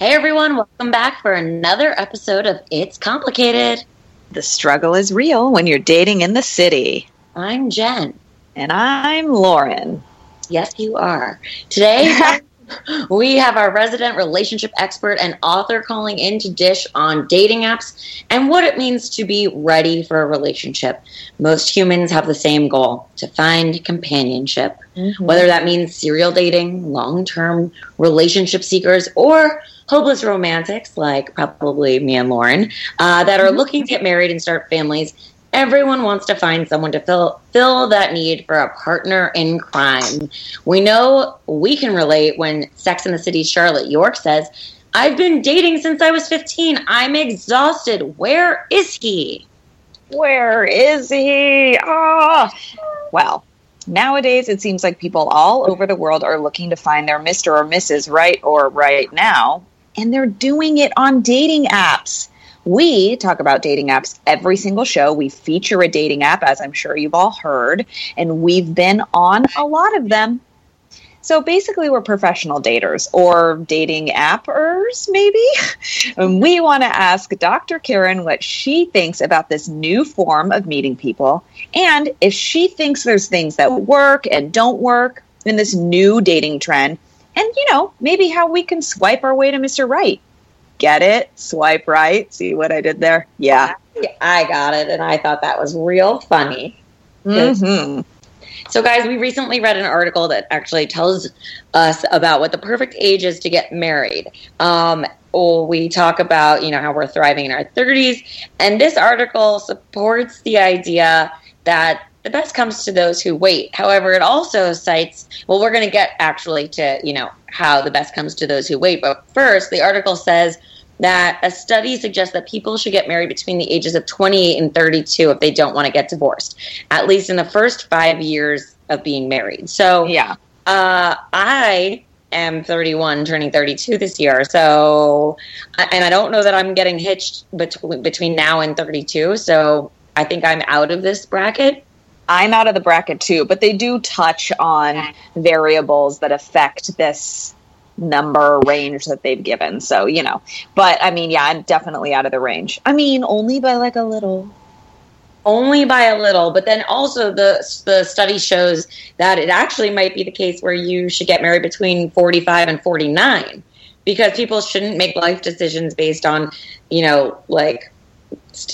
Hey everyone, welcome back for another episode of It's Complicated. The struggle is real when you're dating in the city. I'm Jen. And I'm Lauren. Yes, you are. Today, we have our resident relationship expert and author calling in to dish on dating apps and what it means to be ready for a relationship. Most humans have the same goal to find companionship, mm-hmm. whether that means serial dating, long term relationship seekers, or hopeless romantics like probably me and Lauren uh, that are mm-hmm. looking to get married and start families. Everyone wants to find someone to fill fill that need for a partner in crime. We know we can relate when Sex in the City Charlotte York says, "I've been dating since I was 15. I'm exhausted. Where is he?" Where is he? Ah, oh. well, nowadays it seems like people all over the world are looking to find their Mr. or Mrs. right or right now and they're doing it on dating apps. We talk about dating apps every single show. We feature a dating app, as I'm sure you've all heard, and we've been on a lot of them. So basically, we're professional daters or dating appers, maybe. and um, we want to ask Dr. Karin what she thinks about this new form of meeting people and if she thinks there's things that work and don't work in this new dating trend and you know maybe how we can swipe our way to Mr. Right. Get it? Swipe right. See what I did there? Yeah, I got it, and I thought that was real funny. Mm-hmm. So, guys, we recently read an article that actually tells us about what the perfect age is to get married. Um, we talk about, you know, how we're thriving in our 30s, and this article supports the idea that the best comes to those who wait. However, it also cites, well, we're going to get actually to, you know, how the best comes to those who wait. But first, the article says that a study suggests that people should get married between the ages of 28 and 32 if they don't want to get divorced, at least in the first five years of being married. So, yeah. Uh, I am 31, turning 32 this year. So, and I don't know that I'm getting hitched between between now and 32. So, I think I'm out of this bracket. I'm out of the bracket too, but they do touch on variables that affect this number range that they've given. So, you know, but I mean, yeah, I'm definitely out of the range. I mean, only by like a little. Only by a little, but then also the the study shows that it actually might be the case where you should get married between 45 and 49 because people shouldn't make life decisions based on, you know, like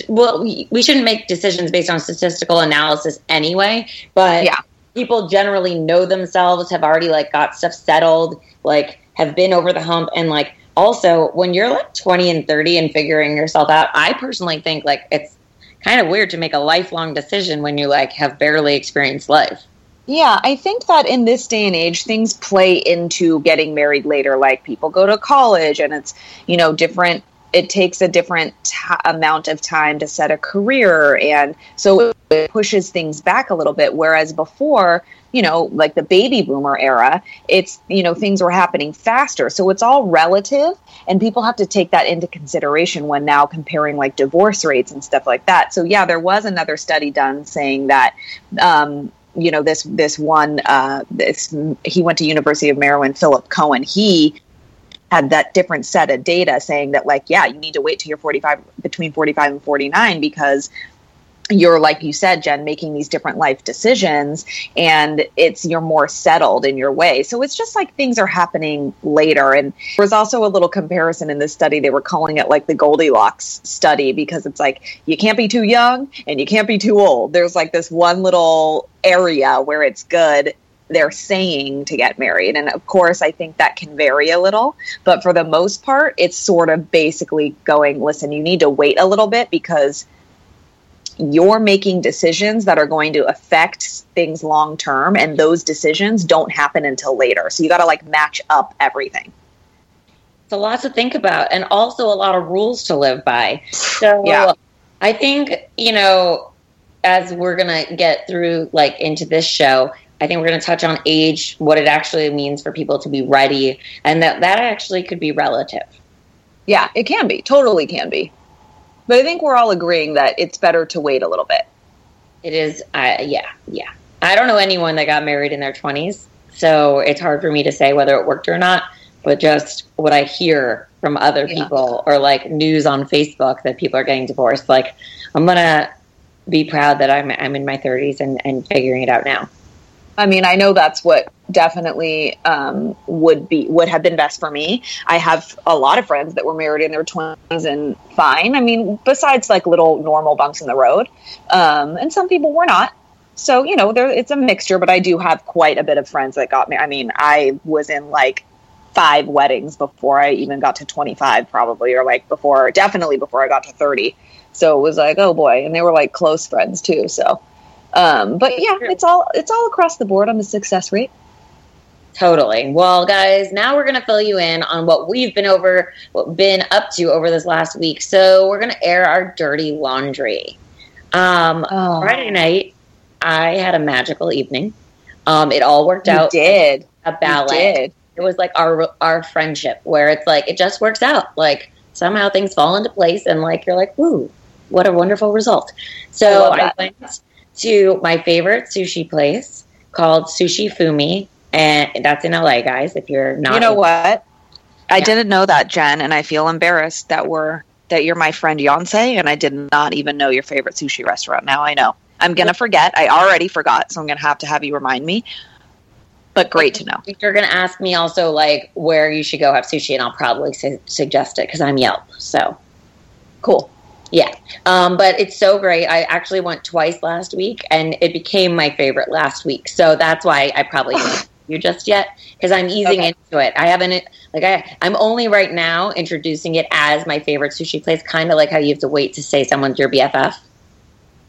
well, we shouldn't make decisions based on statistical analysis anyway, but yeah. people generally know themselves, have already like got stuff settled, like have been over the hump and like also when you're like 20 and 30 and figuring yourself out, I personally think like it's kind of weird to make a lifelong decision when you like have barely experienced life. Yeah, I think that in this day and age, things play into getting married later. Like people go to college and it's, you know, different it takes a different t- amount of time to set a career and so it pushes things back a little bit. Whereas before you know like the baby boomer era it's you know things were happening faster. So it's all relative and people have to take that into consideration when now comparing like divorce rates and stuff like that. So yeah there was another study done saying that um, you know this this one uh, this he went to University of Maryland Philip Cohen. He had that different set of data saying that like yeah you need to wait till you're 45 between 45 and 49 because you're like you said jen making these different life decisions and it's you're more settled in your way. So it's just like things are happening later. And there was also a little comparison in this study they were calling it like the goldilocks study because it's like you can't be too young and you can't be too old. There's like this one little area where it's good they're saying to get married. And of course, I think that can vary a little. But for the most part, it's sort of basically going, listen, you need to wait a little bit because you're making decisions that are going to affect things long term. And those decisions don't happen until later. So you got to like match up everything. it's a lot to think about and also a lot of rules to live by. So Yeah. I think, you know, as we're going to get through like into this show, I think we're going to touch on age, what it actually means for people to be ready, and that that actually could be relative. Yeah, it can be. Totally can be. But I think we're all agreeing that it's better to wait a little bit. It is, uh, yeah, yeah. I don't know anyone that got married in their 20s, so it's hard for me to say whether it worked or not, but just what I hear from other Yeah. people or like news on Facebook that people are getting divorced, like, I'm going to be proud that I'm, I'm in my 30s and, and figuring it out now. I mean, I know that's what definitely um, would be would have been best for me. I have a lot of friends that were married in their twenties and fine. I mean, besides like little normal bumps in the road, um, and some people were not. So you know, there it's a mixture. But I do have quite a bit of friends that got married. I mean, I was in like five weddings before I even got to twenty five, probably, or like before, definitely before I got to thirty. So it was like, oh boy, and they were like close friends too. So. Um, but yeah, it's all it's all across the board on the success rate. Totally. Well, guys, now we're going to fill you in on what we've been over, what been up to over this last week. So we're going to air our dirty laundry. Um, Oh. Friday night, I had a magical evening. Um, it all worked You out. did. A ballet. did. It was like our our friendship, where it's like it just works out. Like somehow things fall into place, and like you're like, "Woo, what a wonderful result!" So I I, went to my favorite sushi place called Sushi Fumi, and that's in LA, guys. If you're not, You know what? I Yeah. didn't know that, Jen, and I feel embarrassed that we're that you're my friend Yonsei, and I did not even know your favorite sushi restaurant. Now I know. I'm gonna forget. I already forgot, so I'm gonna have to have you remind me. But great to know. You're going to ask me also like where you should go have sushi, and I'll probably su- suggest it because I'm Yelp. So Cool. Yeah, um, but it's so great. I actually went twice last week, and it became my favorite last week. So that's why I probably you just yet because I'm easing Okay. into it. I haven't like I I'm only right now introducing it as my favorite sushi place, kind of like how you have to wait to say someone's your BFF.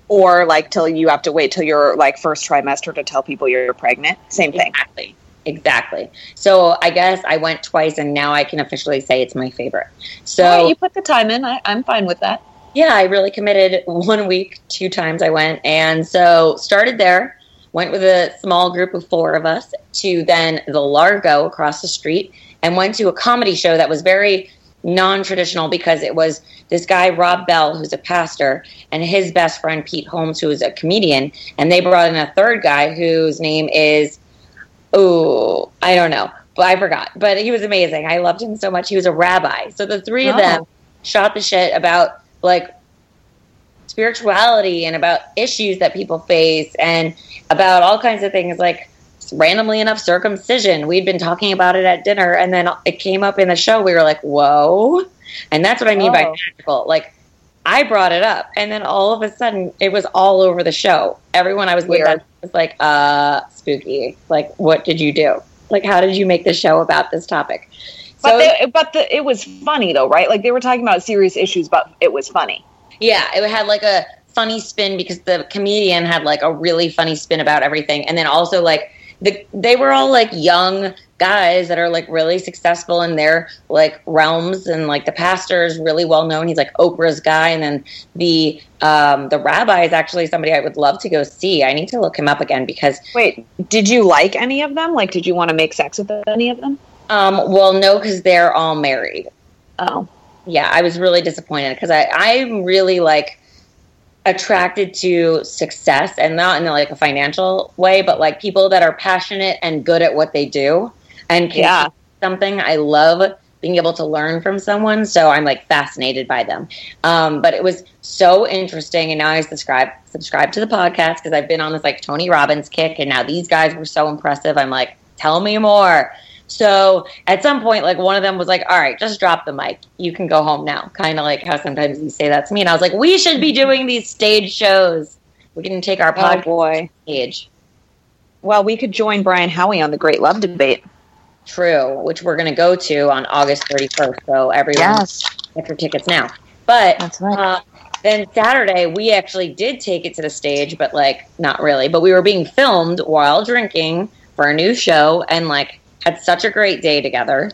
Or like till you have to wait till your like first trimester to tell people you're pregnant. Same thing. Exactly. Exactly. So I guess I went twice, and now I can officially say it's my favorite. So right, you put the time in. I, I'm fine with that. Yeah, I really committed one week, two times I went. And so started there, went with a small group of four of us to then the Largo across the street and went to a comedy show that was very non traditional because it was this guy, Rob Bell, who's a pastor, and his best friend, Pete Holmes, who is a comedian. And they brought in a third guy whose name is, oh, I don't know. But I forgot. But he was amazing. I loved him so much. He was a rabbi. So the three of Oh. them shot the shit about like spirituality and about issues that people face and about all kinds of things like randomly enough circumcision. We'd been talking about it at dinner and then it came up in the show. We were like whoa. And that's what i mean by Oh. magical. Like i brought it up and then all of a sudden it was all over the show. Everyone i was with was like uh spooky. Like what did you do? Like how did you make the show about this topic But So- they, but the, it was funny though, right? Like they were talking about serious issues, but it was funny. Yeah, it had like a funny spin because the comedian had like a really funny spin about everything, and then also like the they were all like young guys that are like really successful in their like realms, and like the pastor is really well known. He's like Oprah's guy, and then the um, the rabbi is actually somebody I would love to go see. I need to look him up again because Wait, did you like any of them? Like, did you want to make sex with any of them? Um, well, no, because they're all married. Oh, yeah, I was really disappointed because I I'm really like attracted to success and not in like a financial way, but like people that are passionate and good at what they do and can Yeah. something. I love being able to learn from someone, so I'm like fascinated by them. Um, but it was so interesting, and now I subscribe subscribe to the podcast because I've been on this like Tony Robbins kick, and now these guys were so impressive. I'm like, tell me more. So at some point, like one of them was like, "All right, just drop the mic. You can go home now." Kind of like how sometimes you say that to me, and I was like, "We should be doing these stage shows. We can take our oh boy. stage." Well, we could join Brian Howie on the Great Love Debate. True, which we're going to go to on August 31st. So everyone get your tickets now. But That's right. uh, then Saturday, we actually did take it to the stage, but like not really. But we were being filmed while drinking for a new show, and like had such a great day together.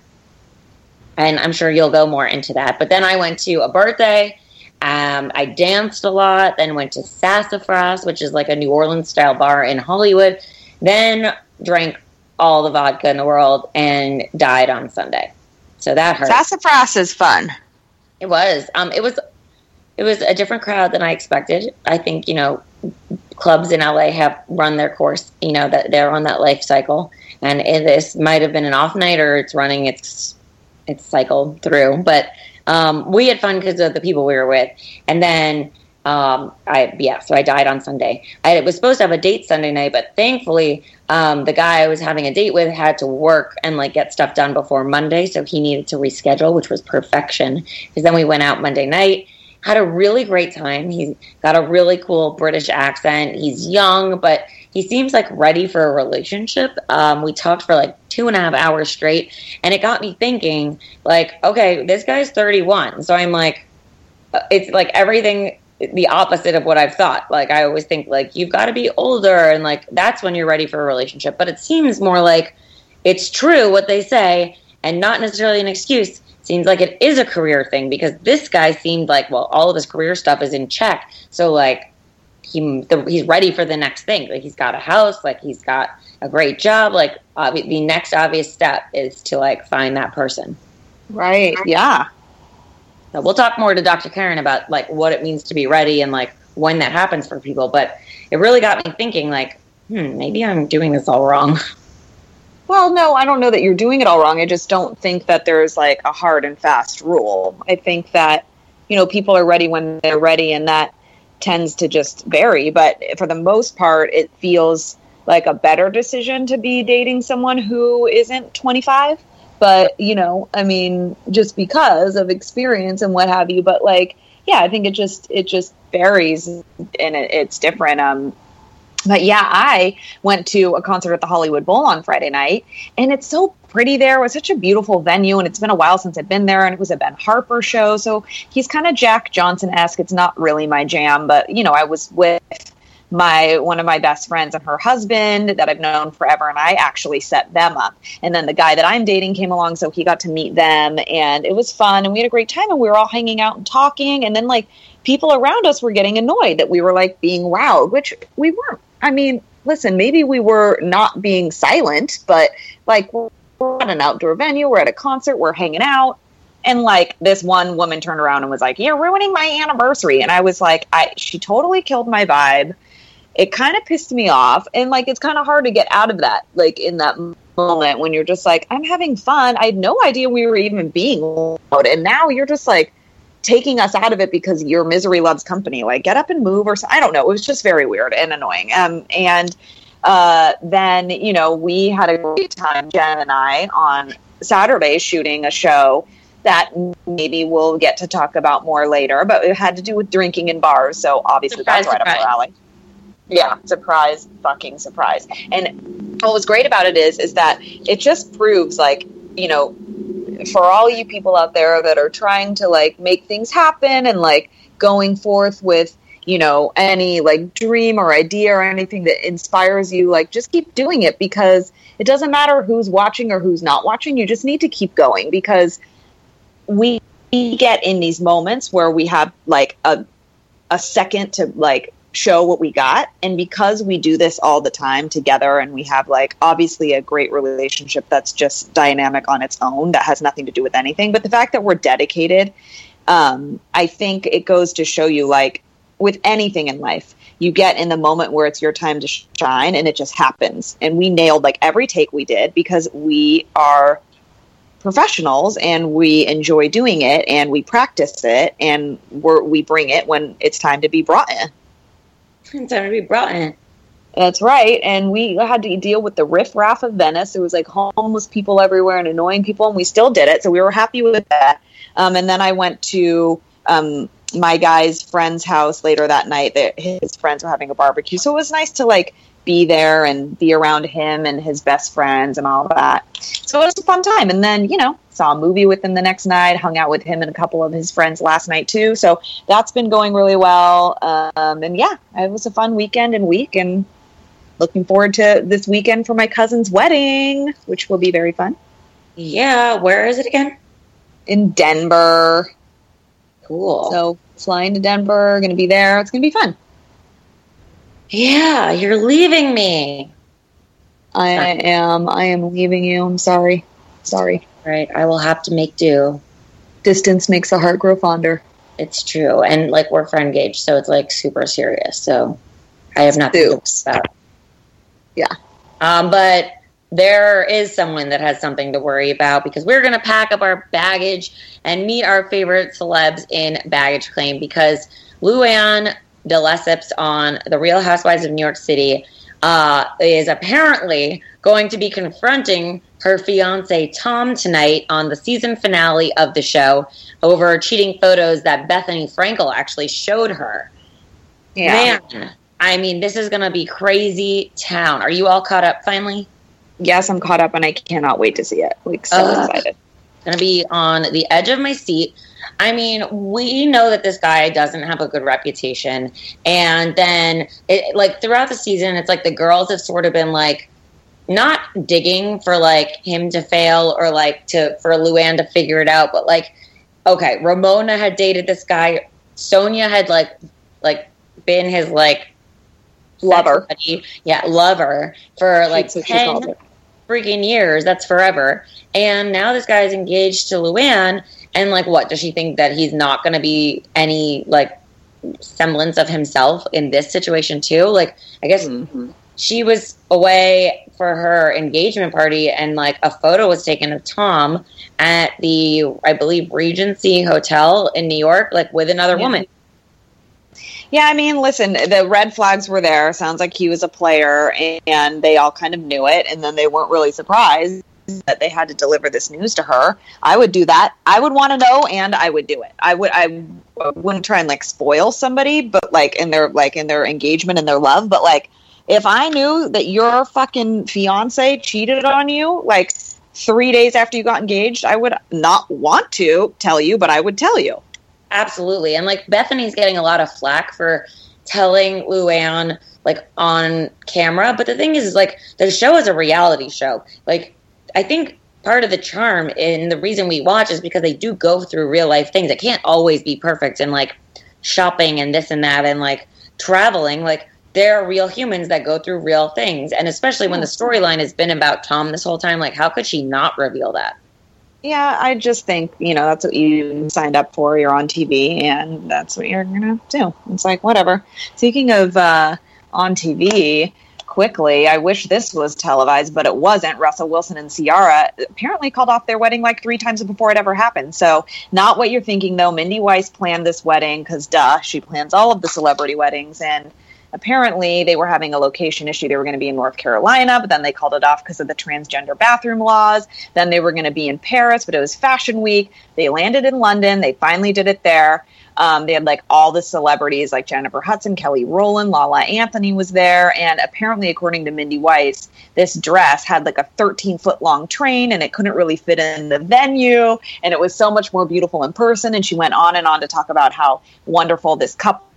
and I'm sure you'll go more into that. But then I went to a birthday. Um, I danced a lot, then went to Sassafras, which is like a New Orleans style bar in Hollywood. Then drank all the vodka in the world and died on Sunday. So that hurt. Sassafras is fun. It was. Um, it was. It was a different crowd than I expected. I think you know, clubs in LA have run their course. You know that they're on that life cycle, and this might have been an off night or it's running its its cycle through. But um, we had fun because of the people we were with, and then um, I yeah, so I died on Sunday. I was supposed to have a date Sunday night, but thankfully, um, the guy I was having a date with had to work and like get stuff done before Monday, so he needed to reschedule, which was perfection. Because then we went out Monday night, had a really great time. He's got a really cool British accent. He's young, but he seems like ready for a relationship. Um, we talked for like two and a half hours straight, and it got me thinking, like, okay, this guy's 31, so I'm like, uh, it's like everything the opposite of what I've thought. Like I always think like you've got to be older and like that's when you're ready for a relationship. But it seems more like it's true what they say and not necessarily an excuse. Seems like it is a career thing because this guy seemed like well all of his career stuff is in check. So like he the, he's ready for the next thing. Like he's got a house, like he's got a great job. Like the next obvious step is to like find that person. Right. Yeah. So we'll talk more to Dr. Karin about like what it means to be ready and like when that happens for people. But it really got me thinking like, hmm, maybe I'm doing this all wrong. Well, no, I don't know that you're doing it all wrong. I just don't think that there's like a hard and fast rule. I think that, you know, people are ready when they're ready and that tends to just vary. But for the most part, it feels like a better decision to be dating someone who isn't 25 but you know i mean just because of experience and what have you but like yeah i think it just it just varies and it, it's different um but yeah i went to a concert at the hollywood bowl on friday night and it's so pretty there it was such a beautiful venue and it's been a while since i've been there and it was a ben harper show so he's kind of jack johnson-esque it's not really my jam but you know i was with my one of my best friends and her husband that I've known forever, and I actually set them up. And then the guy that I'm dating came along, so he got to meet them, and it was fun, and we had a great time, and we were all hanging out and talking, and then like people around us were getting annoyed that we were like being loud, which we weren't. I mean, listen, maybe we were not being silent, but like we're at an outdoor venue, we're at a concert, we're hanging out. And like this one woman turned around and was like, "You're ruining my anniversary," and I was like, "I she totally killed my vibe." it kind of pissed me off and like it's kind of hard to get out of that like in that moment when you're just like i'm having fun i had no idea we were even being loud and now you're just like taking us out of it because your misery loves company like get up and move or i don't know it was just very weird and annoying um, and uh, then you know we had a great time jen and i on saturday shooting a show that maybe we'll get to talk about more later but it had to do with drinking in bars so obviously surprise, that's right surprise. up our alley yeah, surprise, fucking surprise. And what was great about it is, is that it just proves like, you know, for all you people out there that are trying to like make things happen and like going forth with, you know, any like dream or idea or anything that inspires you, like just keep doing it because it doesn't matter who's watching or who's not watching. You just need to keep going because we get in these moments where we have like a a second to like show what we got. And because we do this all the time together and we have like obviously a great relationship that's just dynamic on its own, that has nothing to do with anything. But the fact that we're dedicated, um, I think it goes to show you like with anything in life, you get in the moment where it's your time to shine and it just happens. And we nailed like every take we did because we are professionals and we enjoy doing it and we practice it and we're we bring it when it's time to be brought in. To be brought in. That's right. And we had to deal with the riffraff of Venice. It was like homeless people everywhere and annoying people, and we still did it. So we were happy with that. Um, and then I went to um, my guy's friend's house later that night. That his friends were having a barbecue, so it was nice to like be there and be around him and his best friends and all that. So it was a fun time. And then, you know, saw a movie with him the next night, hung out with him and a couple of his friends last night too. So that's been going really well. Um, and yeah, it was a fun weekend and week and looking forward to this weekend for my cousin's wedding, which will be very fun. Yeah. Where is it again? in Denver. Cool. So flying to Denver, going to be there. It's going to be fun. Yeah, you're leaving me. I am. I am leaving you. I'm sorry. Sorry. Right. I will have to make do. Distance makes the heart grow fonder. It's true. And like we're friend engaged, so it's like super serious. So I have nothing to Oops. worry about. Yeah. Um, but there is someone that has something to worry about because we're going to pack up our baggage and meet our favorite celebs in baggage claim because Luann de Lesseps on The Real Housewives of New York City uh, is apparently going to be confronting her fiance Tom tonight on the season finale of the show over cheating photos that Bethenny Frankel actually showed her. Man, I mean, this is going to be crazy town. Are you all caught up finally? Yes, I'm caught up and I cannot wait to see it. Like so excited. going to be on the edge of my seat. I mean, we know that this guy doesn't have a good reputation, and then it, like throughout the season, it's like the girls have sort of been like not digging for like him to fail or like to for Luann to figure it out, but like okay, Ramona had dated this guy, Sonja had like like been his like Lover. buddy. yeah, lover for like That's she 10 freaking years. That's forever. And now this guy's engaged to Luann. And like, what does she think that he's not going to be any like semblance of himself in this situation too? Like, I guess Mhm. she was away for her engagement party, and like a photo was taken of Tom at the, I believe, Regency Hotel in New York, like with another Yeah. woman. Yeah, I mean, listen, the red flags were there. Sounds like he was a player, and they all kind of knew it, and then they weren't really surprised that they had to deliver this news to her. I would do that. I would want to know, and I would do it. I would. I wouldn't try and like spoil somebody, but like in their like in their engagement and their love. But like, if I knew that your fucking fiance cheated on you, like three days after you got engaged, I would not want to tell you, but I would tell you. Absolutely. And like Bethenny's getting a lot of flack for telling Luann like on camera. But the thing is, is like the show is a reality show. Like I think part of the charm and the reason we watch is because they do go through real life things. It can't always be perfect and like shopping and this and that and like traveling. Like there are real humans that go through real things. And especially when the storyline has been about Tom this whole time, like how could she not reveal that? Yeah, I just think, you know, that's what you signed up for. You're on TV, and that's what you're going to do. It's like, whatever. Speaking of uh, on TV, quickly, I wish this was televised, but it wasn't. Russell Wilson and Ciara apparently called off their wedding like three times before it ever happened. So, not what you're thinking, though. Mindy Weiss planned this wedding because, duh, she plans all of the celebrity weddings. And apparently they were having a location issue. They were going to be in North Carolina, but then they called it off because of the transgender bathroom laws. Then they were going to be in Paris, but it was Fashion Week. They landed in London. They finally did it there. Um, they had like all the celebrities like Jennifer Hudson, Kelly Rowland, Lala Anthony was there. And apparently, according to Mindy Weiss, this dress had like a 13 foot long train and it couldn't really fit in the venue. And it was so much more beautiful in person. And she went on and on to talk about how wonderful this couple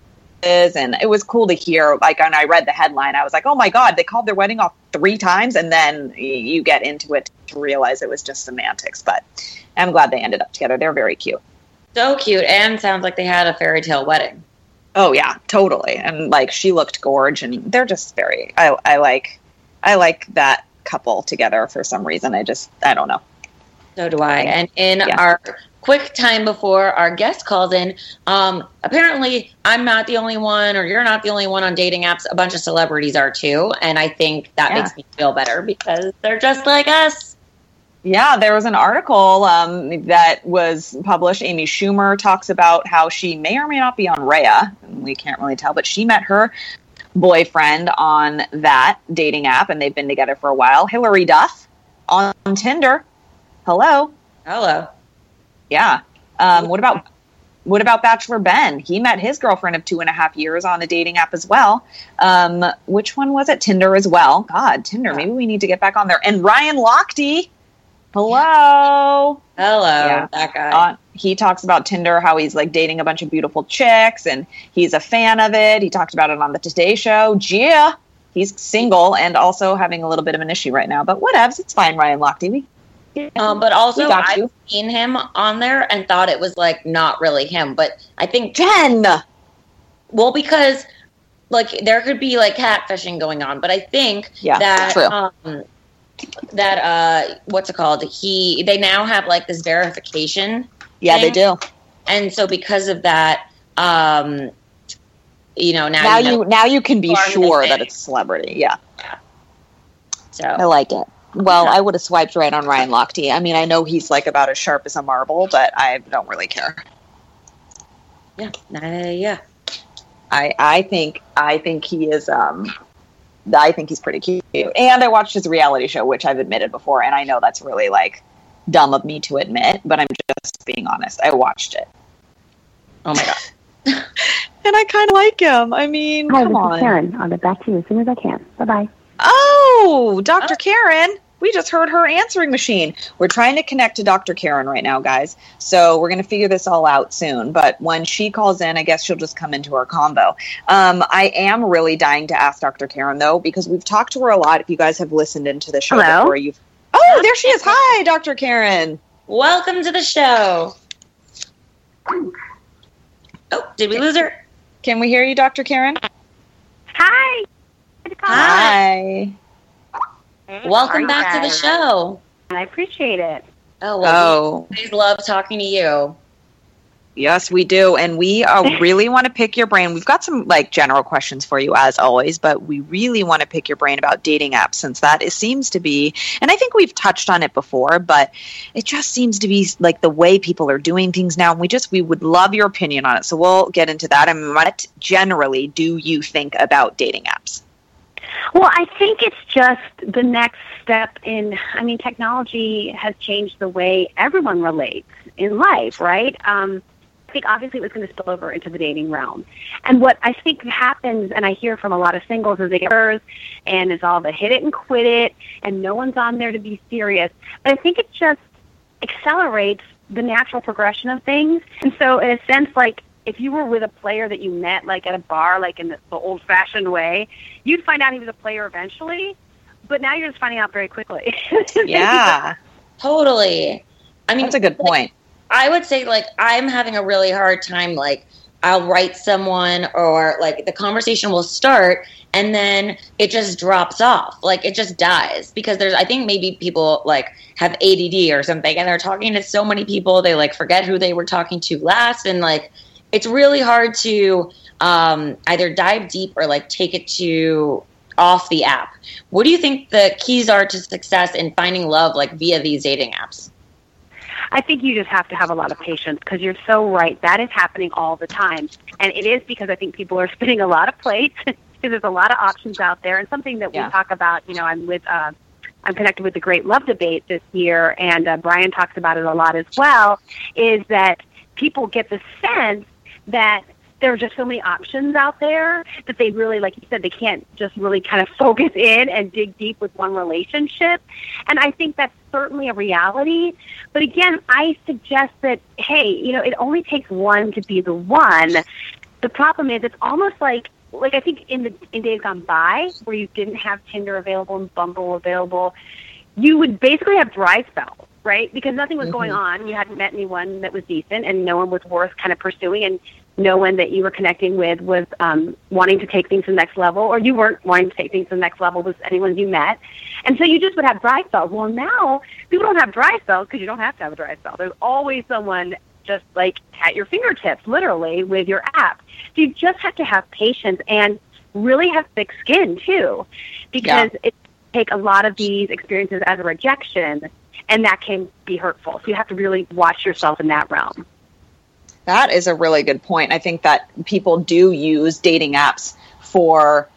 is and it was cool to hear like when i read the headline i was like oh my god they called their wedding off three times and then you get into it to realize it was just semantics but i'm glad they ended up together they're very cute So cute and sounds like they had a fairy tale wedding. oh yeah totally and like she looked gorge and they're just very i, I like i like that couple together for some reason i just i don't know So do I. And in Yeah. our quick time before our guest calls in, um, apparently I'm not the only one, or you're not the only one on dating apps. A bunch of celebrities are too, and I think that Yeah. makes me feel better because they're just like us. Yeah, there was an article um, that was published. Amy Schumer talks about how she may or may not be on Raya. We can't really tell, but she met her boyfriend on that dating app, and they've been together for a while. Hilary Duff on Tinder. Hello. Hello. Yeah. Um, what about what about Bachelor Ben? He met his girlfriend of two and a half years on a dating app as well. Um, which one was it? Tinder as well. God, Tinder. Maybe we need to get back on there. And Ryan Lochte. Hello. Hello, Yeah. that guy. Uh, he talks about Tinder, how he's like dating a bunch of beautiful chicks, and he's a fan of it. He talked about it on the Today Show. Yeah, he's single and also having a little bit of an issue right now, but whatevs, it's fine. Ryan Lochte, we Um, but also, I've you. seen him on there and thought it was like not really him. But I think Jen. well because like there could be like catfishing going on, but I think Yeah, that true. um that uh what's it called? He they now have like this verification Yeah, they do. and so because of that um you know now, Now you, know, you now you can be sure that it's celebrity. Yeah, so I like it. Well, I would have swiped right on Ryan Lochte. I mean, I know he's like about as sharp as a marble, but I don't really care. yeah uh, yeah I I think I think he is um I think he's pretty cute. And I watched his reality show, which I've admitted before, and I know that's really like dumb of me to admit, but I'm just being honest. I watched it. oh my god And I kind of like him. I mean, Hi, come this on. is Karin. I'll get back to you as soon as I can. Bye bye. Oh, Dr. Uh, Karin. We just heard her answering machine. We're trying to connect to Dr. Karin right now, guys. So we're going to figure this all out soon. But when she calls in, I guess she'll just come into our combo. Um, I am really dying to ask Dr. Karin, though, because we've talked to her a lot. If you guys have listened into the show Hello? before, you've. Oh, there she is. Hi, Dr. Karin. welcome to the show oh did we lose her Can we hear you, Dr. Karin? Hi. Hi. Hi. welcome back to the show I appreciate it. oh well Oh, we always love talking to you Yes, we do. And we uh, really want to pick your brain. We've got some like general questions for you as always, but we really want to pick your brain about dating apps since that is, seems to be, and I think we've touched on it before, but it just seems to be like the way people are doing things now. And we just, we would love your opinion on it. So we'll get into that. And what generally do you think about dating apps? Well, I think it's just the next step in. I mean, technology has changed the way everyone relates in life, right? Um, I think obviously it was going to spill over into the dating realm. And what I think happens, and I hear from a lot of singles, is they get hers, and it's all the hit it and quit it, and no one's on there to be serious. But I think it just accelerates the natural progression of things. And so, in a sense, like if you were with a player that you met, like at a bar, like in the, the old-fashioned way, you'd find out he was a player eventually. But now you're just finding out very quickly. Yeah, totally i mean that's a good point. I would say like I'm having a really hard time like I'll write someone or like the conversation will start and then it just drops off. Like it just dies because there's I think maybe people like have ADD or something and they're talking to so many people they like forget who they were talking to last and like it's really hard to um, either dive deep or like take it to off the app. What do you think the keys are to success in finding love like via these dating apps? I think you just have to have a lot of patience because you're so right. That is happening all the time. And it is because I think people are spinning a lot of plates because there's a lot of options out there. And something that Yeah. we talk about, you know, I'm with, uh, I'm connected with the Great Love Debate this year, and uh, Brian talks about it a lot as well, is that people get the sense that there are just so many options out there that they really, like you said, they can't just really kind of focus in and dig deep with one relationship. And I think that's certainly a reality. But again, I suggest that, hey, you know, it only takes one to be the one. The problem is it's almost like like I think in the in days gone by where you didn't have Tinder available and Bumble available, you would basically have dry spells, right? Because nothing was going on. You hadn't met anyone that was decent and no one was worth kind of pursuing and no one that you were connecting with was um, wanting to take things to the next level, or you weren't wanting to take things to the next level with anyone you met. And so you just would have dry spells. Well, now people don't have dry spells because you don't have to have a dry spell. There's always someone just like at your fingertips, literally, with your app. So you just have to have patience and really have thick skin, too, because it take a lot of these experiences as a rejection, and that can be hurtful. So you have to really watch yourself in that realm. That is a really good point. I think that people do use dating apps for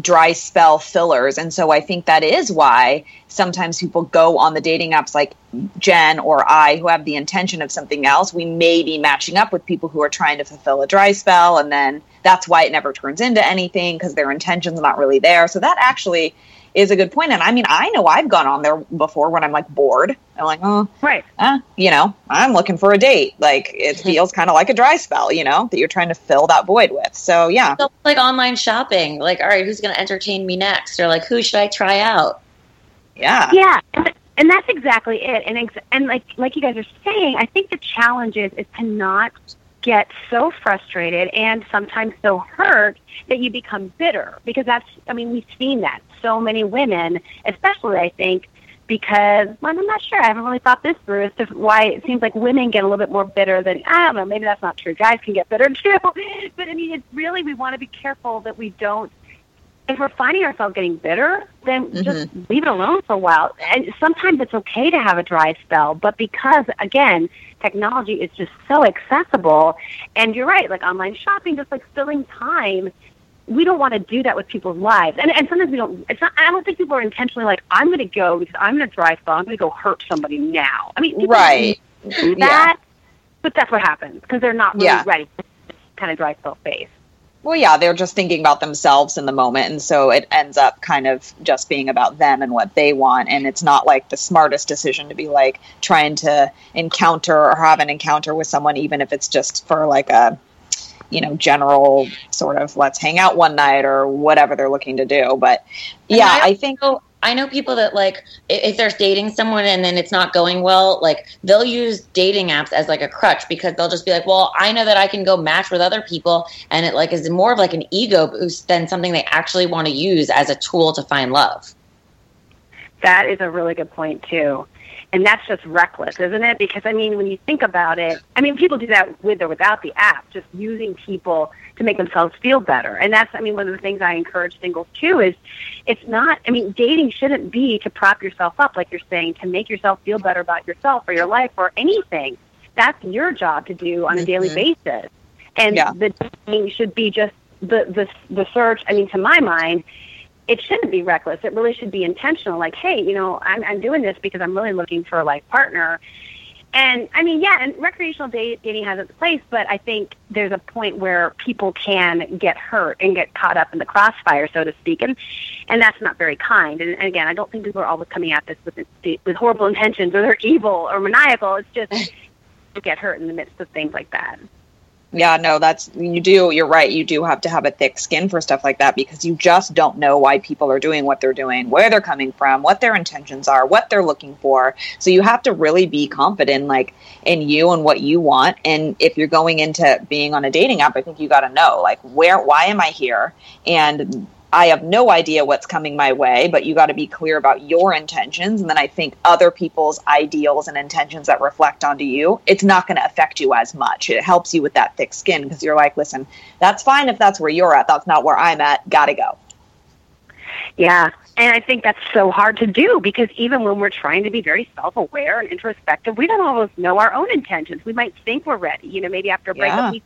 dry spell fillers. And so I think that is why sometimes people go on the dating apps like Jen or I, who have the intention of something else. We may be matching up with people who are trying to fulfill a dry spell. And then that's why it never turns into anything because their intention's are not really there. So that actually is a good point. And I mean, I know I've gone on there before when I'm like bored. I'm like, oh, Right. eh, you know, I'm looking for a date. Like it feels kind of like a dry spell, you know, that you're trying to fill that void with. So yeah, So, like online shopping, like, all right, who's going to entertain me next? Or like, who should I try out? yeah, Yeah. And, And that's exactly it. And ex- and like like you guys are saying, I think the challenge is is to not get so frustrated and sometimes so hurt that you become bitter because that's I mean we've seen that so many women, especially I think because well, I'm not sure. I haven't really thought this through as to why it seems like women get a little bit more bitter than I don't know. Maybe that's not true. Guys can get bitter too, but I mean, it's really we want to be careful that we don't. If we're finding ourselves getting bitter, then mm-hmm. just leave it alone for a while. And sometimes it's okay to have a dry spell, but because again, technology is just so accessible, and you're right, like online shopping, just like filling time we don't want to do that with people's lives. And and sometimes we don't. It's not. I don't think people are intentionally like, I'm going to go because I'm going to drive spell. I'm going to go hurt somebody now. I mean, right? Do that, yeah. but that's what happens because they're not really yeah. ready this kind of dry spell phase. Well, yeah, they're just thinking about themselves in the moment, and so it ends up kind of just being about them and what they want, and it's not like the smartest decision to be like trying to encounter or have an encounter with someone, even if it's just for like a you know general sort of let's hang out one night or whatever they're looking to do but yeah I, I, think I know people that like if they're dating someone and then it's not going well, like they'll use dating apps as like a crutch because they'll just be like, "Well, I know that I can go match with other people," and it like is more of like an ego boost than something they actually want to use as a tool to find love. That is a really good point too. And that's just reckless, isn't it? Because I mean, when you think about it, I mean, people do that with or without the app, just using people to make themselves feel better. And that's, I mean, one of the things I encourage singles too is it's not, I mean, dating shouldn't be to prop yourself up, like you're saying, to make yourself feel better about yourself or your life or anything. That's your job to do on a daily mm-hmm. basis. And yeah. the dating should be just the, the, the search, I mean, to my mind, it shouldn't be reckless. It really should be intentional. Like, hey, you know, I'm, I'm doing this because I'm really looking for a life partner. And I mean, yeah, and recreational dating has its place, but I think there's a point where people can get hurt and get caught up in the crossfire, so to speak, and and that's not very kind. And, and again, I don't think people are always coming at this with with horrible intentions or they're evil or maniacal. It's just get hurt in the midst of things like that yeah, no, that's you do. You're right. You do have to have a thick skin for stuff like that because you just don't know why people are doing what they're doing, where they're coming from, what their intentions are, what they're looking for. So you have to really be confident, like in you and what you want. And if you're going into being on a dating app, I think you got to know, like, where, why am I here, and I have no idea what's coming my way, but you got to be clear about your intentions. And then I think other people's ideals and intentions that reflect onto you, it's not going to affect you as much. It helps you with that thick skin because you're like, listen, that's fine if that's where you're at. That's not where I'm at. Got to go. Yeah. And I think that's so hard to do because even when we're trying to be very self aware and introspective, we don't always know our own intentions. We might think we're ready. You know, maybe after a breakup, yeah. we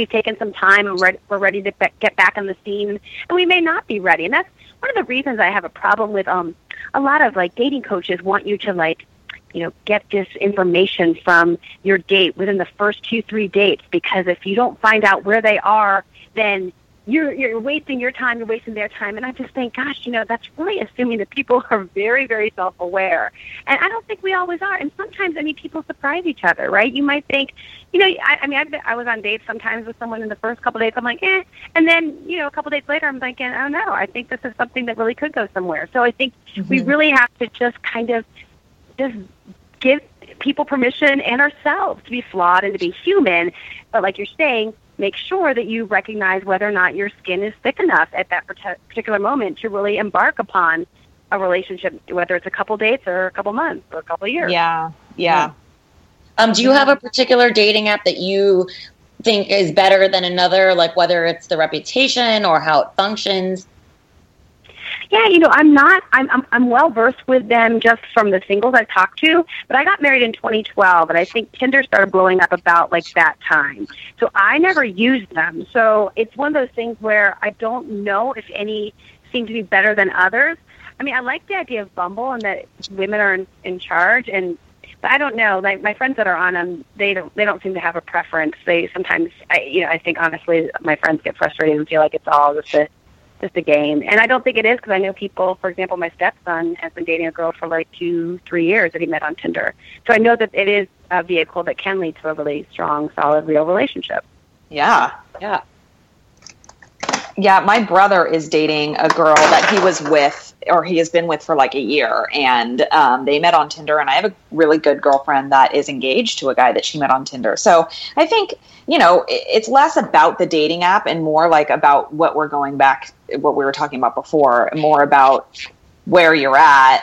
we've taken some time and we're, we're ready to be- get back on the scene, and we may not be ready. And that's one of the reasons I have a problem with um a lot of like dating coaches want you to like you know get this information from your date within the first two three dates because if you don't find out where they are then you're you're wasting your time, you're wasting their time, and I just think, gosh, you know, that's really assuming that people are very, very self-aware, and I don't think we always are. And sometimes, I mean, people surprise each other, right? You might think, you know, I, I mean, I've been, I was on dates sometimes with someone in the first couple of days, I'm like, eh, and then you know, a couple of days later, I'm thinking, oh no, I think this is something that really could go somewhere. So I think mm-hmm. we really have to just kind of just give people permission and ourselves to be flawed and to be human, but like you're saying make sure that you recognize whether or not your skin is thick enough at that particular moment to really embark upon a relationship, whether it's a couple dates or a couple months or a couple years. Yeah, yeah. Um, do you have a particular dating app that you think is better than another, like whether it's the reputation or how it functions? Yeah, you know, I'm not. I'm I'm, I'm well versed with them just from the singles I've talked to. But I got married in 2012, and I think Tinder started blowing up about like that time. So I never used them. So it's one of those things where I don't know if any seem to be better than others. I mean, I like the idea of Bumble and that women are in, in charge, and but I don't know. Like my friends that are on them, they don't they don't seem to have a preference. They sometimes, I you know, I think honestly, my friends get frustrated and feel like it's all just a just a game. And I don't think it is because I know people, for example, my stepson has been dating a girl for like two, three years that he met on Tinder. So I know that it is a vehicle that can lead to a really strong, solid, real relationship. Yeah. Yeah. Yeah, my brother is dating a girl that he was with or he has been with for like a year, and um, they met on Tinder. And I have a really good girlfriend that is engaged to a guy that she met on Tinder. So I think you know it's less about the dating app and more like about what we're going back, what we were talking about before, more about where you're at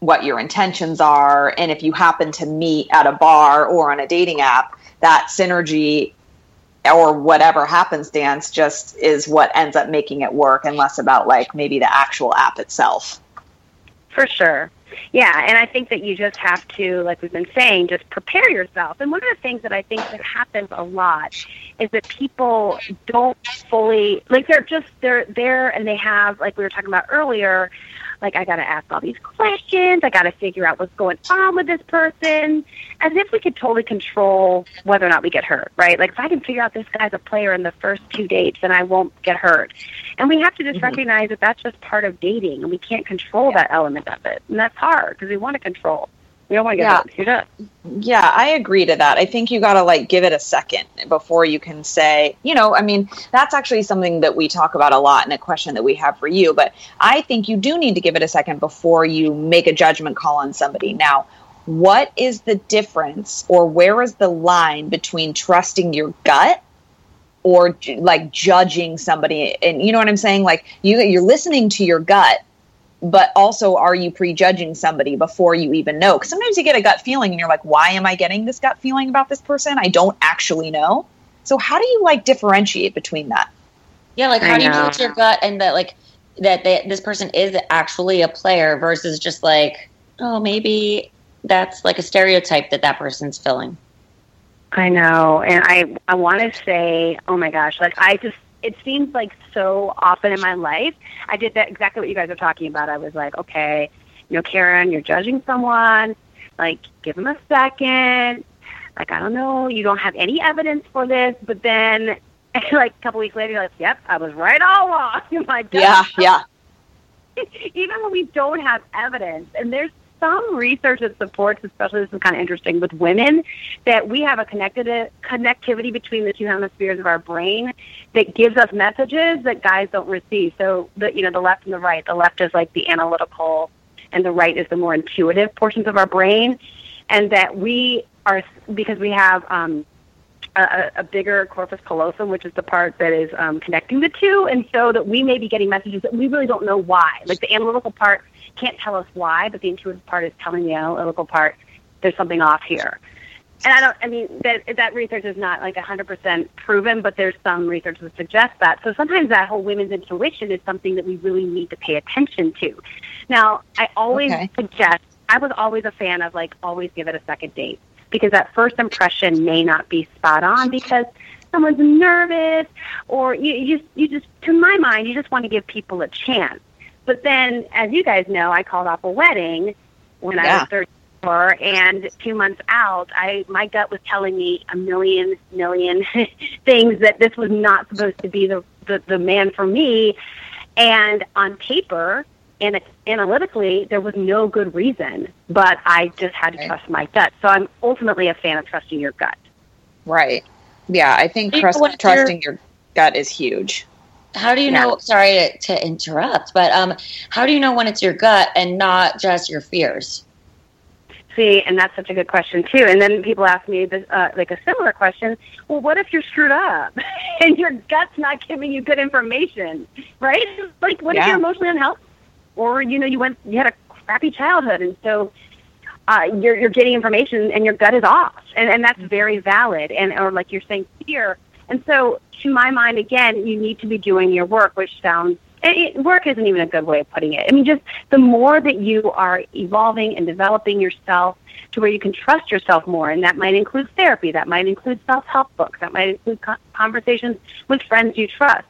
what your intentions are and if you happen to meet at a bar or on a dating app that synergy or whatever happenstance just is what ends up making it work and less about like maybe the actual app itself. For sure. Yeah, and I think that you just have to, like we've been saying, just prepare yourself. And one of the things that I think that happens a lot is that people don't fully like they're just they're there and they have like we were talking about earlier, like I got to ask all these questions. I got to figure out what's going on with this person, as if we could totally control whether or not we get hurt, right? Like if I can figure out this guy's a player in the first two dates, then I won't get hurt. And we have to just mm-hmm. recognize that that's just part of dating, and we can't control yeah. that element of it, and that's hard because we want to control. We don't want to get yeah. Yeah, I agree to that. I think you got to like give it a second before you can say, you know, I mean, that's actually something that we talk about a lot and a question that we have for you. But I think you do need to give it a second before you make a judgment call on somebody. Now, what is the difference or where is the line between trusting your gut or like judging somebody and you know what i'm saying like you you're listening to your gut but also are you prejudging somebody before you even know? Because sometimes you get a gut feeling and you're like why am i getting this gut feeling about this person? I don't actually know. So how do you like differentiate between that? Yeah like how do you trust your gut and that like that they, this person is actually a player versus just like oh maybe that's like a stereotype that that person's filling? I know. And i i want to say oh my gosh like i just it seems like so often in my life, I did that exactly what you guys are talking about. I was like, okay, you know, Karin, you're judging someone. Like, give them a second. Like, I don't know, you don't have any evidence for this, but then, like a couple weeks later, you're like, yep, I was right all along. like, yeah, yeah. Even when we don't have evidence, and there's some research that supports, especially this is kind of interesting with women, that we have a connected connectivity between the two hemispheres of our brain that gives us messages that guys don't receive. So the you know the left and the right. The left is like the analytical, and the right is the more intuitive portions of our brain, and that we are because we have. Um, a, a, bigger corpus callosum, which is the part that is um, connecting the two, and so that we may be getting messages that we really don't know why. Like the analytical part can't tell us why, but the intuitive part is telling the analytical part there's something off here. And I don't, I mean, that, that research is not like 100% proven, but there's some research that suggests that. So sometimes that whole women's intuition is something that we really need to pay attention to. Now, I always okay. suggest, I was always a fan of like, always give it a second date because that first impression may not be spot on because someone's nervous or you, you just, you just, to my mind, you just want to give people a chance. But then, as you guys know, I called off a wedding when yeah. I was 34, and two months out, I my gut was telling me a million, million things that this was not supposed to be the, the, the man for me. And on paper, and analytically, there was no good reason, but I just had to trust my gut. So I'm ultimately a fan of trusting your gut. Right. Yeah, I think trust, trusting your gut is huge how do you yeah. know sorry to, to, interrupt but um, how do you know when it's your gut and not just your fears see and that's such a good question too and then people ask me this, uh, like a similar question well what if you're screwed up and your gut's not giving you good information right like what yeah. if you're emotionally unhealthy or you know you went you had a crappy childhood. And so uh, you're you're getting information and your gut is off. And and that's very valid. And or like you're saying fear and so, to my mind, again, you need to be doing your work, which sounds it, work isn't even a good way of putting it. I mean, just the more that you are evolving and developing yourself to where you can trust yourself more, and that might include therapy, that might include self-help books, that might include conversations with friends you trust,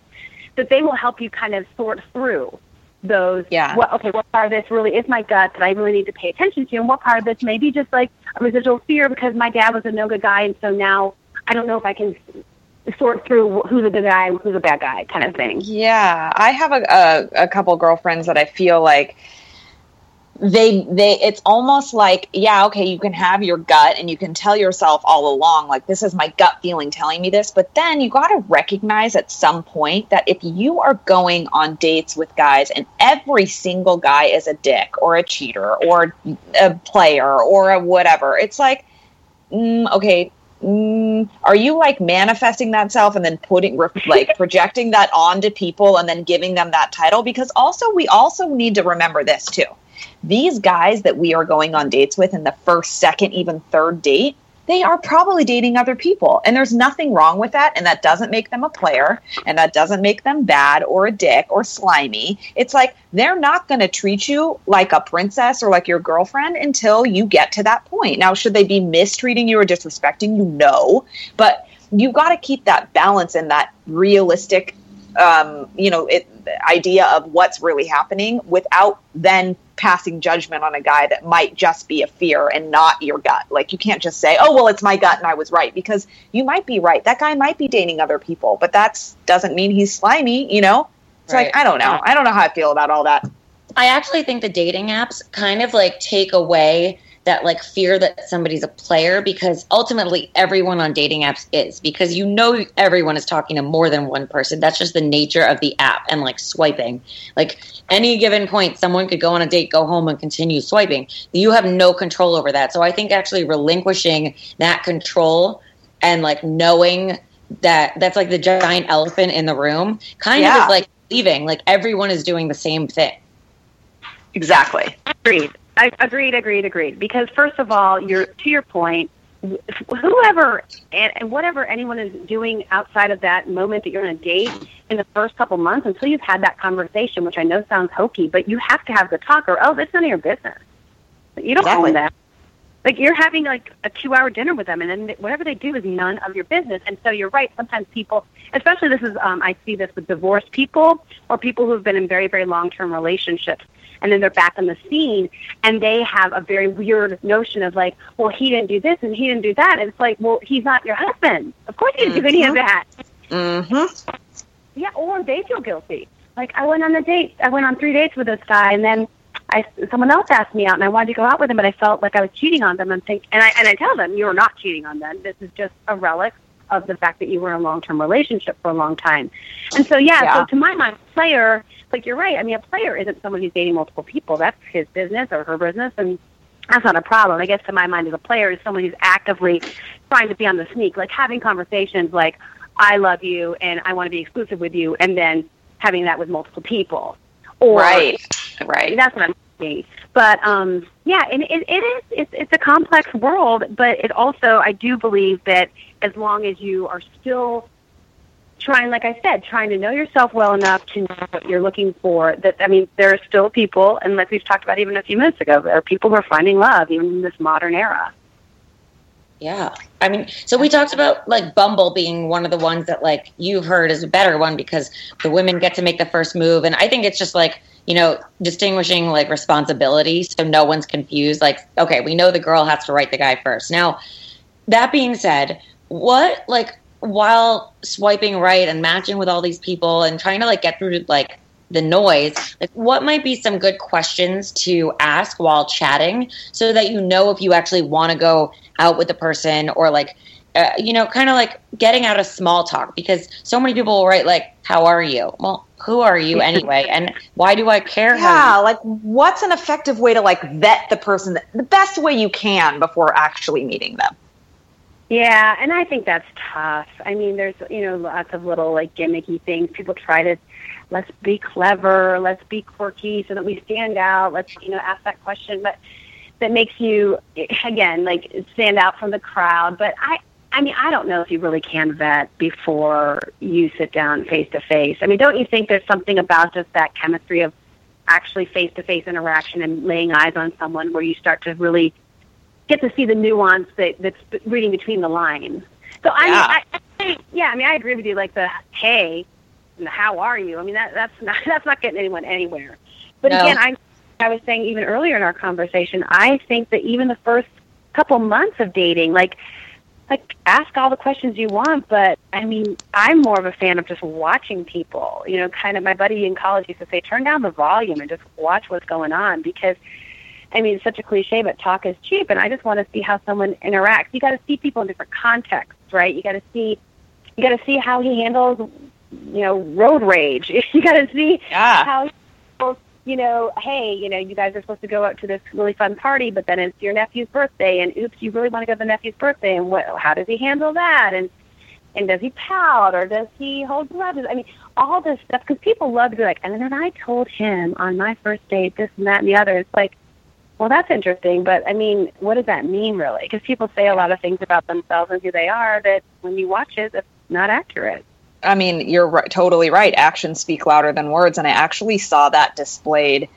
that they will help you kind of sort through those. Yeah. Well, okay, what part of this really is my gut that I really need to pay attention to, and what part of this may be just like a residual fear because my dad was a no good guy, and so now I don't know if I can sort through who's a good guy who's a bad guy kind of thing. Yeah, I have a, a, a couple girlfriends that I feel like they they it's almost like yeah okay you can have your gut and you can tell yourself all along like this is my gut feeling telling me this but then you got to recognize at some point that if you are going on dates with guys and every single guy is a dick or a cheater or a player or a whatever it's like mm, okay mm, are you like manifesting that self and then putting like projecting that onto people and then giving them that title? Because also we also need to remember this too. These guys that we are going on dates with in the first, second, even third date, they are probably dating other people. And there's nothing wrong with that. And that doesn't make them a player. And that doesn't make them bad or a dick or slimy. It's like they're not going to treat you like a princess or like your girlfriend until you get to that point. Now, should they be mistreating you or disrespecting you? No. But you've got to keep that balance and that realistic, um, you know, it, idea of what's really happening without then passing judgment on a guy that might just be a fear and not your gut. Like you can't just say, "Oh, well, it's my gut and I was right," because you might be right. That guy might be dating other people, but that doesn't mean he's slimy. You know, it's right. like I don't know. I don't know how I feel about all that. I actually think the dating apps kind of like take away that like fear that somebody's a player because ultimately everyone on dating apps is because you know everyone is talking to more than one person. That's just the nature of the app and like swiping. Like any given point someone could go on a date go home and continue swiping. You have no control over that. So i think actually relinquishing that control and like knowing that that's like the giant elephant in the room kind yeah. of is like leaving. Like everyone is doing the same thing. Exactly. Agreed I agreed, agreed, agreed. Because first of all, you're to your point. Whoever and, and whatever anyone is doing outside of that moment that you're on a date in the first couple months, until you've had that conversation, which I know sounds hokey, but you have to have the talk, or oh, it's none of your business. You don't exactly. own that. Like you're having like a two-hour dinner with them, and then whatever they do is none of your business. And so you're right. Sometimes people, especially this is, um, I see this with divorced people or people who have been in very, very long-term relationships and then they're back on the scene and they have a very weird notion of like, well, he didn't do this and he didn't do that. And it's like, well, he's not your husband. Of course he didn't mm-hmm. do any of that. Mm-hmm. Yeah, or they feel guilty. Like I went on a date. I went on three dates with this guy, and then I someone else asked me out, and I wanted to go out with him, but I felt like I was cheating on them. And think, and I and I tell them, you are not cheating on them. This is just a relic of the fact that you were in a long term relationship for a long time. And so yeah, yeah. so to my mind, a player like you're right. I mean, a player isn't someone who's dating multiple people. That's his business or her business, and that's not a problem. I guess to my mind, as a player, is someone who's actively trying to be on the sneak, like having conversations like, "I love you and I want to be exclusive with you," and then having that with multiple people. Or, right, right. That's what I'm saying. But um, yeah, and it, it is. It's, it's a complex world, but it also, I do believe that as long as you are still trying, like I said, trying to know yourself well enough to know what you're looking for. That I mean, there are still people, and like we've talked about even a few minutes ago, there are people who are finding love even in this modern era. Yeah. I mean, so we talked about like Bumble being one of the ones that like you've heard is a better one because the women get to make the first move. And I think it's just like, you know, distinguishing like responsibility so no one's confused. Like, okay, we know the girl has to write the guy first. Now, that being said, what like while swiping right and matching with all these people and trying to like get through like the noise like what might be some good questions to ask while chatting so that you know if you actually want to go out with the person or like uh, you know kind of like getting out of small talk because so many people will write like how are you well who are you anyway and why do i care yeah like what's an effective way to like vet the person the best way you can before actually meeting them yeah, and I think that's tough. I mean, there's you know lots of little like gimmicky things. People try to let's be clever, let's be quirky, so that we stand out. Let's you know ask that question, but that makes you again like stand out from the crowd. But I, I mean, I don't know if you really can vet before you sit down face to face. I mean, don't you think there's something about just that chemistry of actually face to face interaction and laying eyes on someone where you start to really get to see the nuance that that's reading between the lines. So I, yeah. I, I, yeah, I mean, I agree with you. Like the hey, how are you? I mean, that that's not that's not getting anyone anywhere. But no. again, I I was saying even earlier in our conversation, I think that even the first couple months of dating, like like ask all the questions you want, but I mean, I'm more of a fan of just watching people. You know, kind of my buddy in college used to say, turn down the volume and just watch what's going on because I mean, it's such a cliche, but talk is cheap, and I just want to see how someone interacts. You got to see people in different contexts, right? You got to see, you got to see how he handles, you know, road rage. You got to see Yeah. how you know, hey, you know, you guys are supposed to go out to this really fun party, but then it's your nephew's birthday, and oops, you really want to go to the nephew's birthday, and what? How does he handle that? And and does he pout or does he hold grudges? I mean, all this stuff because people love to be like, and then I told him on my first date this and that and the other. It's like, well, that's interesting, but I mean, what does that mean really? Because people say a lot of things about themselves and who they are that when you watch it, it's not accurate. I mean, you're right, totally right. Actions speak louder than words, and I actually saw that displayed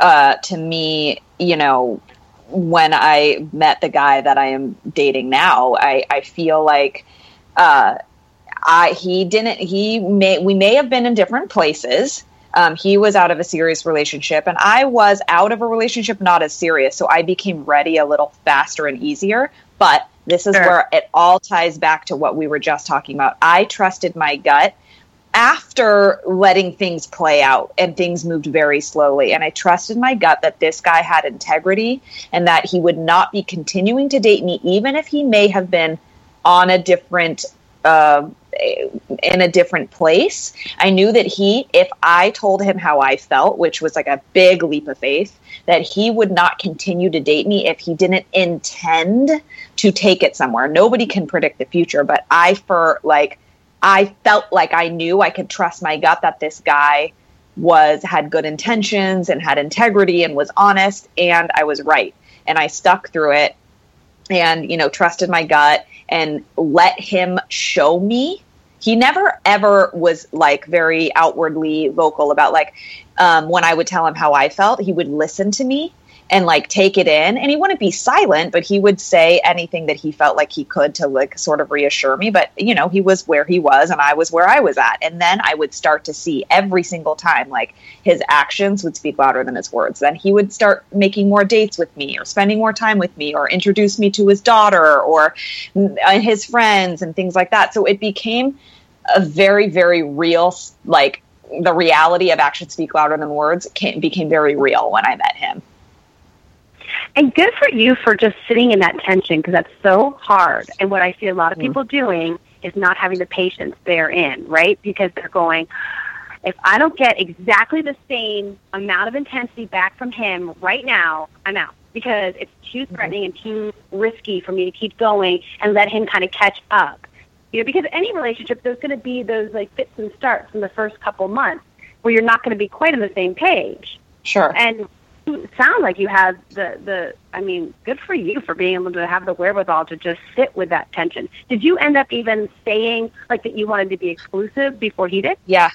uh, to me. You know, when I met the guy that I am dating now, I, I feel like uh, I he didn't he may we may have been in different places. Um, he was out of a serious relationship, and I was out of a relationship not as serious. So I became ready a little faster and easier. But this is Sure. where it all ties back to what we were just talking about. I trusted my gut after letting things play out and things moved very slowly. And I trusted my gut that this guy had integrity and that he would not be continuing to date me, even if he may have been on a different. Uh, in a different place. I knew that he, if I told him how I felt, which was like a big leap of faith, that he would not continue to date me if he didn't intend to take it somewhere. Nobody can predict the future, but I, for like, I felt like I knew I could trust my gut that this guy was had good intentions and had integrity and was honest and I was right. And I stuck through it and you know trusted my gut and let him show me. He never ever was like very outwardly vocal about like um, when I would tell him how I felt, he would listen to me and like take it in. And he wouldn't be silent but he would say anything that he felt like he could to like sort of reassure me. But you know he was where he was and i was where i was at. And then i would start to see every single time like his actions would speak louder than his words. Then he would start making more dates with me or spending more time with me or introduce me to his daughter or mm, his friends and things like that. So it became a very very real like the reality of actions speak louder than words came, became very real when i met him And good for you for just sitting in that tension because that's so hard. And what I see a lot of people doing is not having the patience they're in, right? Because they're going, if I don't get exactly the same amount of intensity back from him right now, I'm out because it's too mm-hmm. threatening and too risky for me to keep going and let him kind of catch up. You know, because any relationship, there's going to be those like fits and starts in the first couple months where you're not going to be quite on the same page sure and you sound like you have the the i mean good for you for being able to have the wherewithal to just sit with that tension did you end up even saying like that you wanted to be exclusive before he did Yeah.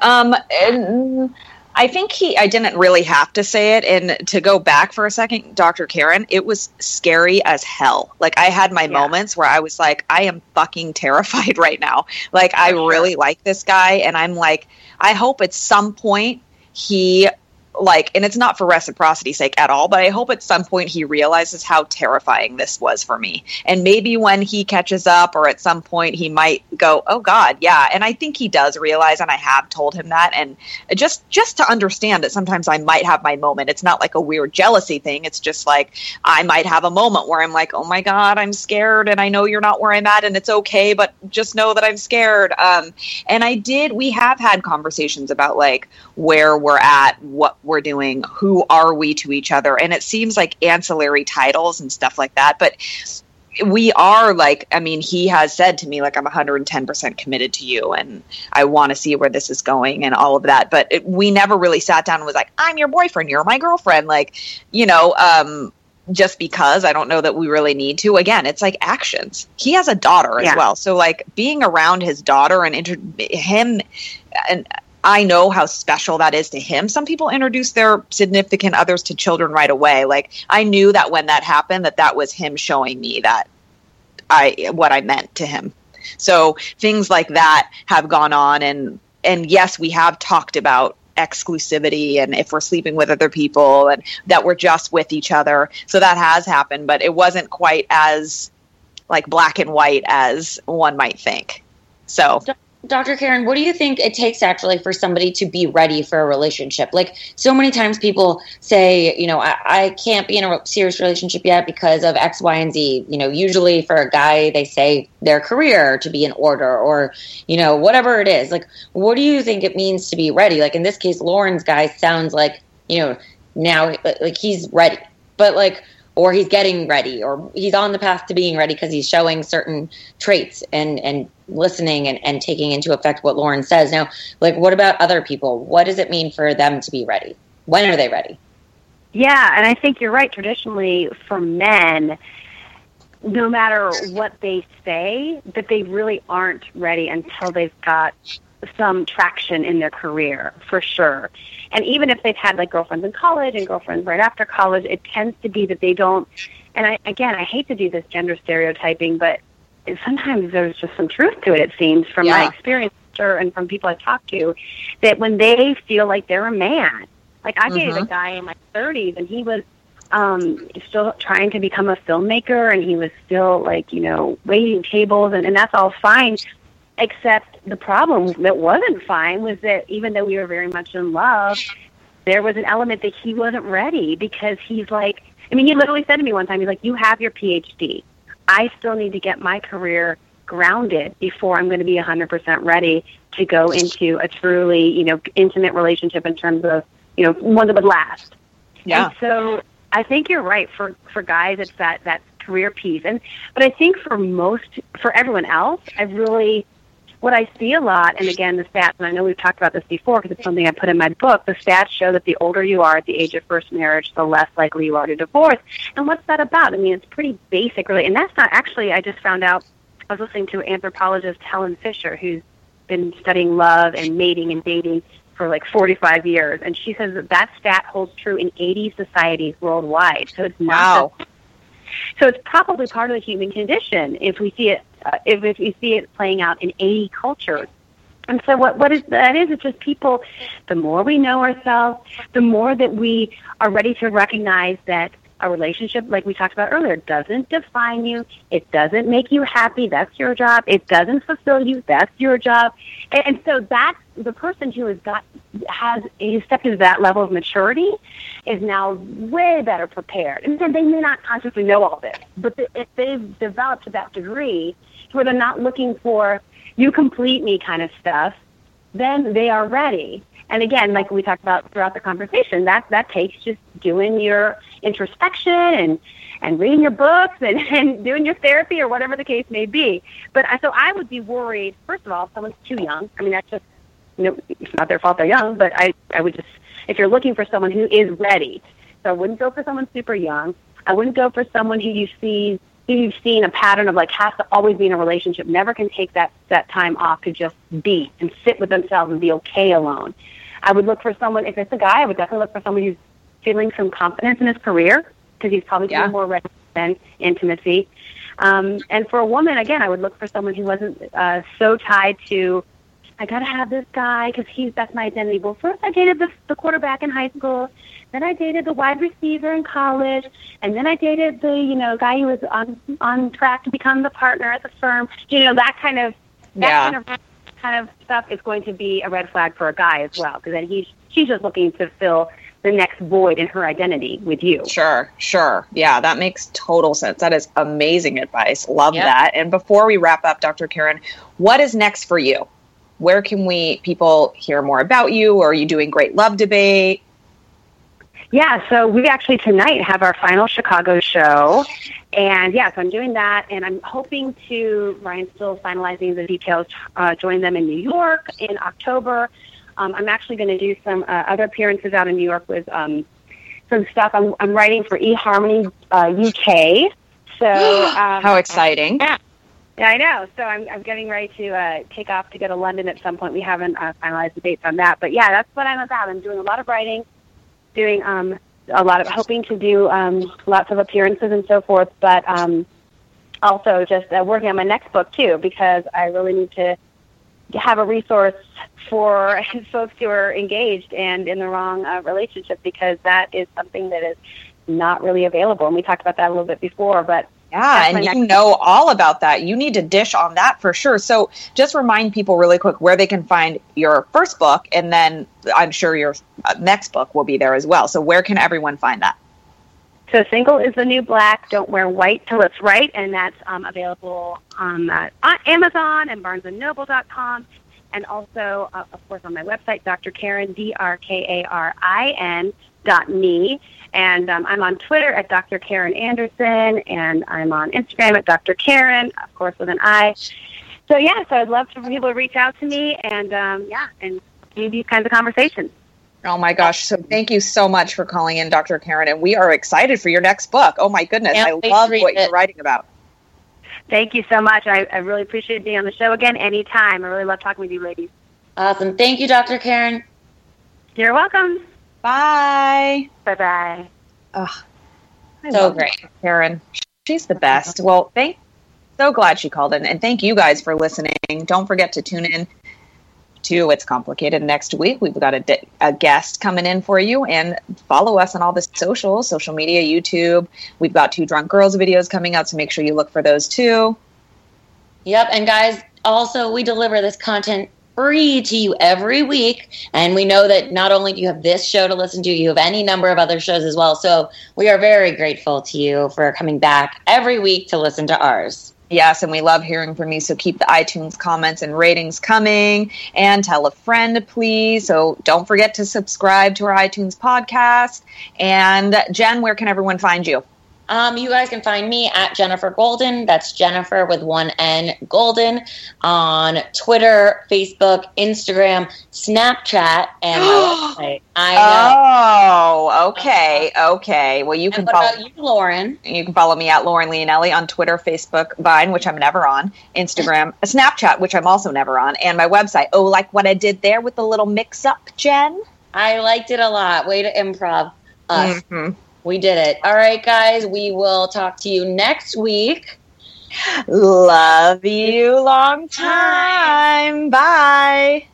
Um, and I think he, I didn't really have to say it. And to go back for a second, Dr. Karin, it was scary as hell. Like, I had my Yeah. moments where I was like, I am fucking terrified right now. Like, I really like this guy. And I'm like, I hope at some point he like and it's not for reciprocity's sake at all but i hope at some point he realizes how terrifying this was for me. And maybe when he catches up or at some point he might go oh god yeah. And i think he does realize and i have told him that and just just to understand that sometimes i might have my moment. It's not like a weird jealousy thing. It's just like i might have a moment where i'm like oh my god i'm scared and i know you're not where i'm at and it's okay but just know that i'm scared. Um and i did we have had conversations about like where we're at what we're doing who are we to each other and it seems like ancillary titles and stuff like that but we are like i mean he has said to me like i'm 110% committed to you and i want to see where this is going and all of that but it, we never really sat down and was like i'm your boyfriend you're my girlfriend like you know um just because I don't know that we really need to. Again, it's like actions. He has a daughter as Yeah. well. So like being around his daughter and inter- him and I know how special that is to him. Some people introduce their significant others to children right away. Like I knew that when that happened that that was him showing me that I what I meant to him. So things like that have gone on and and yes, we have talked about exclusivity and if we're sleeping with other people and that we're just with each other. So that has happened, but it wasn't quite as like black and white as one might think. So Dr. Karin, what do you think it takes actually for somebody to be ready for a relationship? Like so many times people say, you know, I, I, can't be in a serious relationship yet because of X, Y, and Z. You know, usually for a guy, they say their career to be in order or, you know, whatever it is. Like, what do you think it means to be ready? Like in this case, Lauren's guy sounds like, you know, now like he's ready. But like, or he's getting ready or he's on the path to being ready because he's showing certain traits and and listening and, and taking into effect what lauren says. Now like what about other people? What does it mean for them to be ready? When are they ready? Yeah and i think you're right. Traditionally for men no matter what they say that they really aren't ready until they've got some traction in their career for sure. And even if they've had like girlfriends in college and girlfriends right after college, it tends to be that they don't. And I, again, I hate to do this gender stereotyping, but sometimes there's just some truth to it. It seems from yeah. my experience and from people I talk to, that when they feel like they're a man, like I dated mm-hmm. a guy in my 30s, and he was um still trying to become a filmmaker and he was still like you know waiting tables and, and that's all fine Except the problem that wasn't fine was that even though we were very much in love, there was an element that he wasn't ready because he's like, I mean, he literally said to me one time, he's like, You have your PhD. I still need to get my career grounded before I'm going to be 100% ready to go into a truly, you know, intimate relationship in terms of, you know, one that would last. Yeah. And so I think you're right. For for guys, it's that that career piece, and but I think for most, for everyone else, I really what I see a lot, and again, the stats, and I know we've talked about this before because it's something I put in my book, the stats show that the older you are at the age of first marriage, the less likely you are to divorce. And what's that about? I mean, it's pretty basic, really. And that's not actually, I just found out, I was listening to anthropologist Helen Fisher, who's been studying love and mating and dating for like 45 years. And she says that that stat holds true in 80 societies worldwide. So it's not. Wow. So it's probably part of the human condition if we see it uh, if, if you see it playing out in 80 culture. And so what, what is that is, it's just people, the more we know ourselves, the more that we are ready to recognize that a relationship, like we talked about earlier, doesn't define you. It doesn't make you happy. That's your job. It doesn't fulfill you. That's your job. And, and so that's the person who has got has who stepped into that level of maturity is now way better prepared. And they may not consciously know all this, but the, if they've developed to that degree where they're not looking for you complete me kind of stuff, then they are ready. And again, like we talked about throughout the conversation, that that takes just doing your introspection and and reading your books and, and doing your therapy or whatever the case may be. But I, so I would be worried. First of all, if someone's too young. I mean, that's just you know, it's not their fault they're young. But I I would just if you're looking for someone who is ready, so I wouldn't go for someone super young. I wouldn't go for someone who you see who you've seen a pattern of like has to always be in a relationship, never can take that that time off to just be and sit with themselves and be okay alone. I would look for someone if it's a guy, I would definitely look for someone who's feeling some confidence in his career because he's probably yeah. more ready than intimacy. Um, and for a woman, again, I would look for someone who wasn't uh, so tied to I gotta have this guy because he's that's my identity. Well, first I dated the, the quarterback in high school, then I dated the wide receiver in college, and then I dated the you know guy who was on on track to become the partner at the firm. You know that kind of that yeah. kind of kind of stuff is going to be a red flag for a guy as well because then he's she's just looking to fill the next void in her identity with you. Sure, sure. Yeah, that makes total sense. That is amazing advice. Love yep. that. And before we wrap up, Dr. Karin, what is next for you? where can we people hear more about you or are you doing great love debate yeah so we actually tonight have our final chicago show and yeah so i'm doing that and i'm hoping to ryan's still finalizing the details uh, join them in new york in october um, i'm actually going to do some uh, other appearances out in new york with um, some stuff i'm, I'm writing for eharmony uh, uk so um, how exciting yeah yeah, I know. So I'm, I'm getting ready to uh, take off to go to London at some point. We haven't uh, finalized the dates on that, but yeah, that's what I'm about. I'm doing a lot of writing, doing um, a lot of hoping to do um, lots of appearances and so forth, but um, also just uh, working on my next book too because I really need to have a resource for folks who are engaged and in the wrong uh, relationship because that is something that is not really available. And we talked about that a little bit before, but Yeah, and you know all about that. You need to dish on that for sure. So just remind people really quick where they can find your first book, and then I'm sure your uh, next book will be there as well. So where can everyone find that? So single is the new black. Don't wear white till it's right, and that's um, available on, uh, on Amazon and BarnesandNoble.com, and also, uh, of course, on my website, Dr. Karin D R K A R I N dot me. And um, I'm on Twitter at Dr. Karin Anderson, and I'm on Instagram at Dr. Karin, of course, with an I. So yeah, so I'd love for people to reach out to me, and um, yeah, and do these kinds of conversations. Oh my gosh. So thank you so much for calling in, Dr. Karin. And we are excited for your next book. Oh my goodness. Can't I love what it. you're writing about. Thank you so much. I, I really appreciate being on the show again anytime. I really love talking with you ladies. Awesome. Thank you, Dr. Karin. You're welcome. Bye. Bye bye. Ugh, I So love great. Karin. She's the best. Well, thank so glad she called in and thank you guys for listening. Don't forget to tune in to It's Complicated next week. We've got a, di- a guest coming in for you and follow us on all the socials, social media, YouTube. We've got two drunk girls videos coming out, so make sure you look for those too. Yep. And guys, also, we deliver this content free to you every week. And we know that not only do you have this show to listen to, you have any number of other shows as well. So we are very grateful to you for coming back every week to listen to ours. Yes, and we love hearing from you. So keep the iTunes comments and ratings coming and tell a friend, please. So don't forget to subscribe to our iTunes podcast. And Jen, where can everyone find you? Um, you guys can find me at Jennifer Golden. That's Jennifer with one N Golden on Twitter, Facebook, Instagram, Snapchat, and. I know. Oh, okay, okay. Well, you can and what follow about you, Lauren? you can follow me at Lauren Leonelli on Twitter, Facebook, Vine, which I'm never on, Instagram, Snapchat, which I'm also never on, and my website. Oh, like what I did there with the little mix up, Jen. I liked it a lot. Way to improv us. Mhm. We did it. All right, guys. We will talk to you next week. Love you long time. Bye.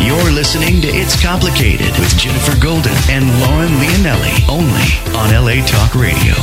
You're listening to It's Complicated with Jennifer Golden and Lauren Leonelli only on LA Talk Radio.